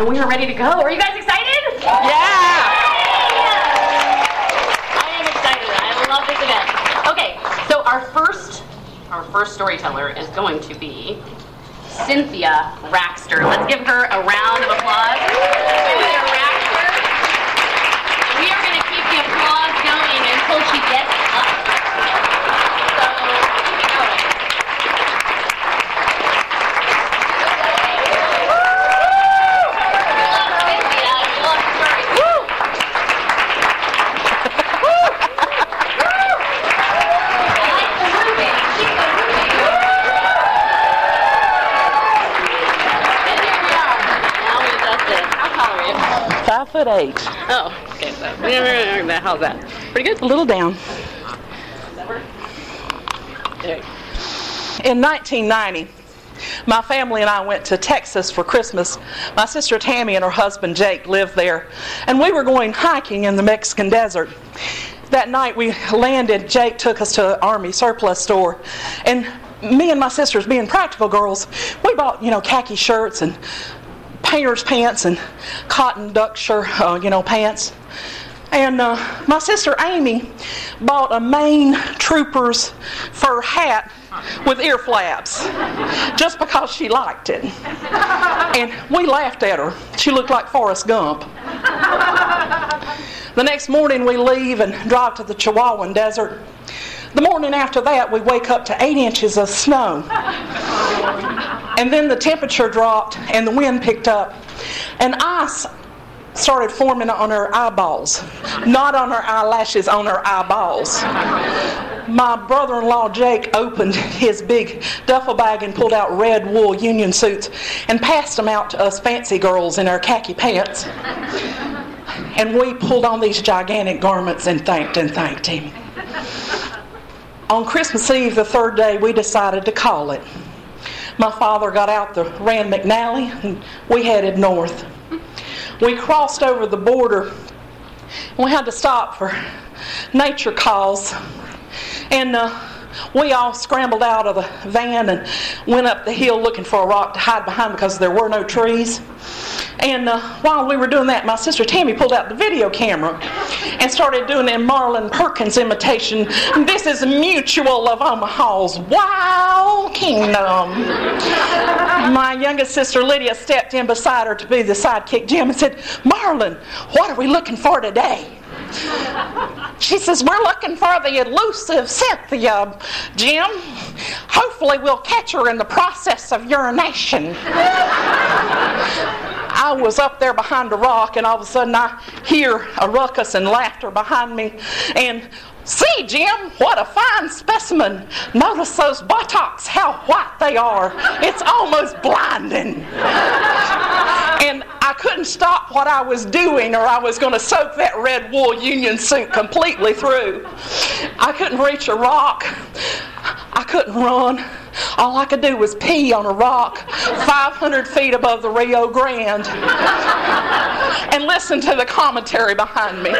and we are ready to go. Are you guys excited? Yeah! I am excited. I love this event. Okay, so our first our first storyteller is going to be Cynthia Raxter. Let's give her a round of applause. Cynthia Raxter. We are going to keep the applause going until she gets up. So keep it going. We love Cynthia. We love her story. I like the moving. Keep the moving. And here we are. Now we adjust it. How tall are you? Oh, okay. So, how's that? Pretty good. A little down. There you go. In 1990, my family and I went to Texas for Christmas. My sister Tammy and her husband Jake lived there, and we were going hiking in the Mexican desert. That night we landed, Jake took us to an Army surplus store, and me and my sisters, being practical girls, we bought, you know, khaki shirts and painter's pants and cotton duck shirt, uh, you know, pants. And uh, my sister Amy bought a Maine Trooper's fur hat with ear flaps just because she liked it. And we laughed at her. She looked like Forrest Gump. The next morning we leave and drive to the Chihuahuan Desert. The morning after that, we wake up to eight inches of snow. And then the temperature dropped and the wind picked up. And ice started forming on her eyeballs. Not on her eyelashes, on her eyeballs. My brother in law Jake opened his big duffel bag and pulled out red wool union suits and passed them out to us fancy girls in our khaki pants. And we pulled on these gigantic garments and thanked and thanked him. On Christmas Eve, the third day, we decided to call it. My father got out the Rand McNally and we headed north. We crossed over the border. We had to stop for nature calls. And uh, we all scrambled out of the van and went up the hill looking for a rock to hide behind because there were no trees. And uh, while we were doing that, my sister Tammy pulled out the video camera and started doing a Marlin Perkins imitation. This is Mutual of Omaha's Wild Kingdom. My youngest sister Lydia stepped in beside her to be the sidekick Jim and said, Marlon, what are we looking for today? She says, We're looking for the elusive Cynthia, Jim. Hopefully, we'll catch her in the process of urination. I was up there behind a rock, and all of a sudden, I hear a ruckus and laughter behind me. And See, Jim, what a fine specimen. Notice those buttocks, how white they are. It's almost blinding. And I couldn't stop what I was doing, or I was going to soak that red wool union suit completely through. I couldn't reach a rock. I couldn't run. All I could do was pee on a rock 500 feet above the Rio Grande and listen to the commentary behind me.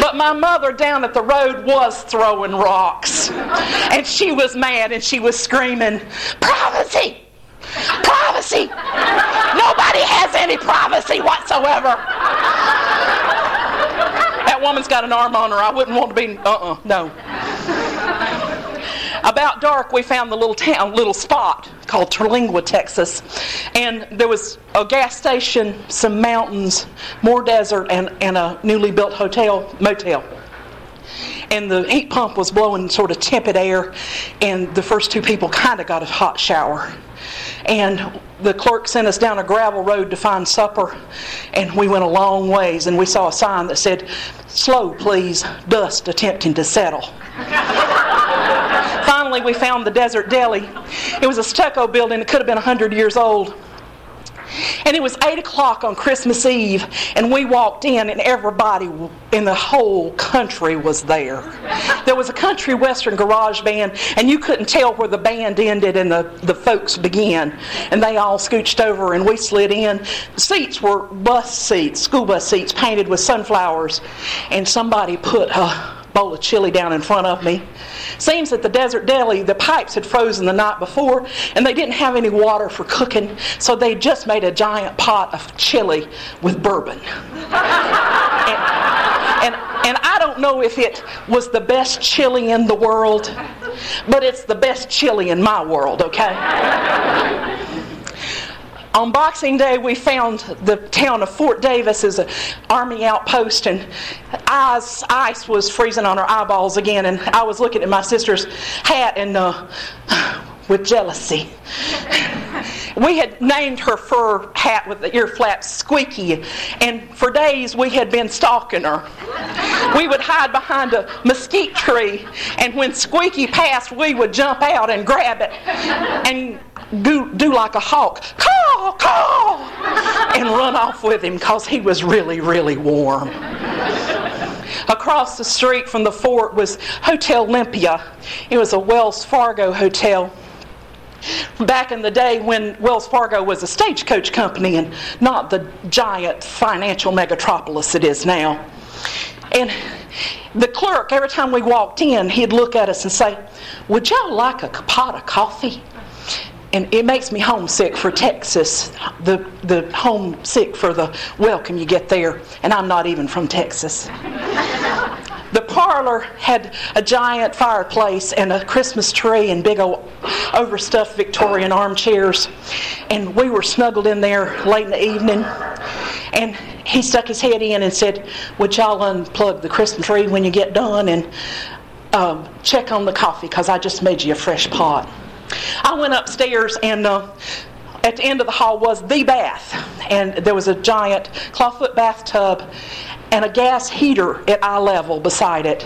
But my mother down at the road was throwing rocks. And she was mad and she was screaming, Privacy! Privacy! Nobody has any privacy whatsoever. That woman's got an arm on her. I wouldn't want to be, uh uh no. About dark, we found the little town, little spot called Terlingua, Texas, and there was a gas station, some mountains, more desert, and, and a newly built hotel motel. And the heat pump was blowing sort of tepid air, and the first two people kind of got a hot shower. And the clerk sent us down a gravel road to find supper, and we went a long ways, and we saw a sign that said, "Slow, please. Dust attempting to settle." Finally, we found the Desert Deli. It was a stucco building. It could have been 100 years old. And it was 8 o'clock on Christmas Eve, and we walked in, and everybody in the whole country was there. There was a country western garage band, and you couldn't tell where the band ended and the, the folks began. And they all scooched over, and we slid in. Seats were bus seats, school bus seats, painted with sunflowers. And somebody put a bowl of chili down in front of me. Seems that the Desert Deli, the pipes had frozen the night before, and they didn't have any water for cooking, so they just made a giant pot of chili with bourbon. and, and, and I don't know if it was the best chili in the world, but it's the best chili in my world, okay? On Boxing Day, we found the town of Fort Davis as an army outpost, and ice, ice was freezing on our eyeballs again. And I was looking at my sister's hat and uh, with jealousy. We had named her fur hat with the ear flaps Squeaky, and for days we had been stalking her. We would hide behind a mesquite tree, and when Squeaky passed, we would jump out and grab it and do, do like a hawk, caw, caw, and run off with him because he was really, really warm. Across the street from the fort was Hotel Limpia. It was a Wells Fargo hotel. Back in the day when Wells Fargo was a stagecoach company and not the giant financial megatropolis it is now. And the clerk, every time we walked in, he'd look at us and say, Would y'all like a pot of coffee? and it makes me homesick for Texas, the, the homesick for the welcome you get there, and I'm not even from Texas. Parlor had a giant fireplace and a Christmas tree and big old overstuffed Victorian armchairs, and we were snuggled in there late in the evening. And he stuck his head in and said, Would y'all unplug the Christmas tree when you get done and um, check on the coffee because I just made you a fresh pot? I went upstairs and uh, at the end of the hall was the bath. And there was a giant clawfoot bathtub and a gas heater at eye level beside it.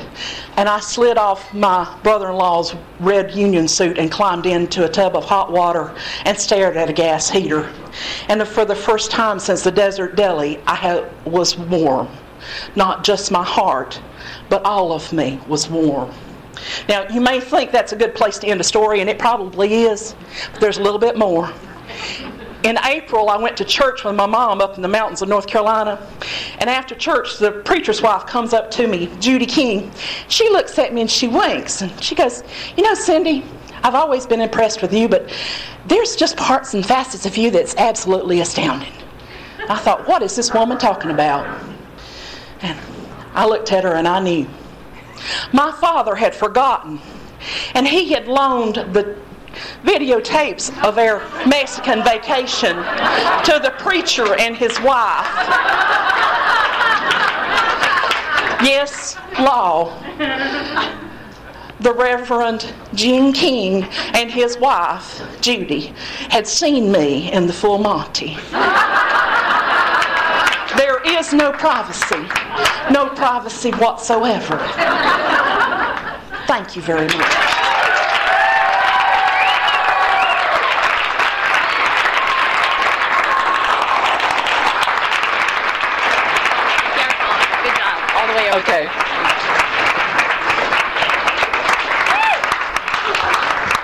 And I slid off my brother in law's red union suit and climbed into a tub of hot water and stared at a gas heater. And for the first time since the Desert Deli, I was warm. Not just my heart, but all of me was warm. Now, you may think that's a good place to end a story, and it probably is, but there's a little bit more. In April, I went to church with my mom up in the mountains of North Carolina. And after church, the preacher's wife comes up to me, Judy King. She looks at me and she winks. And she goes, You know, Cindy, I've always been impressed with you, but there's just parts and facets of you that's absolutely astounding. I thought, What is this woman talking about? And I looked at her and I knew. My father had forgotten, and he had loaned the videotapes of our Mexican vacation to the preacher and his wife. Yes, law. The Reverend Gene King and his wife, Judy, had seen me in the full Monty. There is no privacy, no privacy whatsoever. Thank you very much. Good job. All the way over. Okay.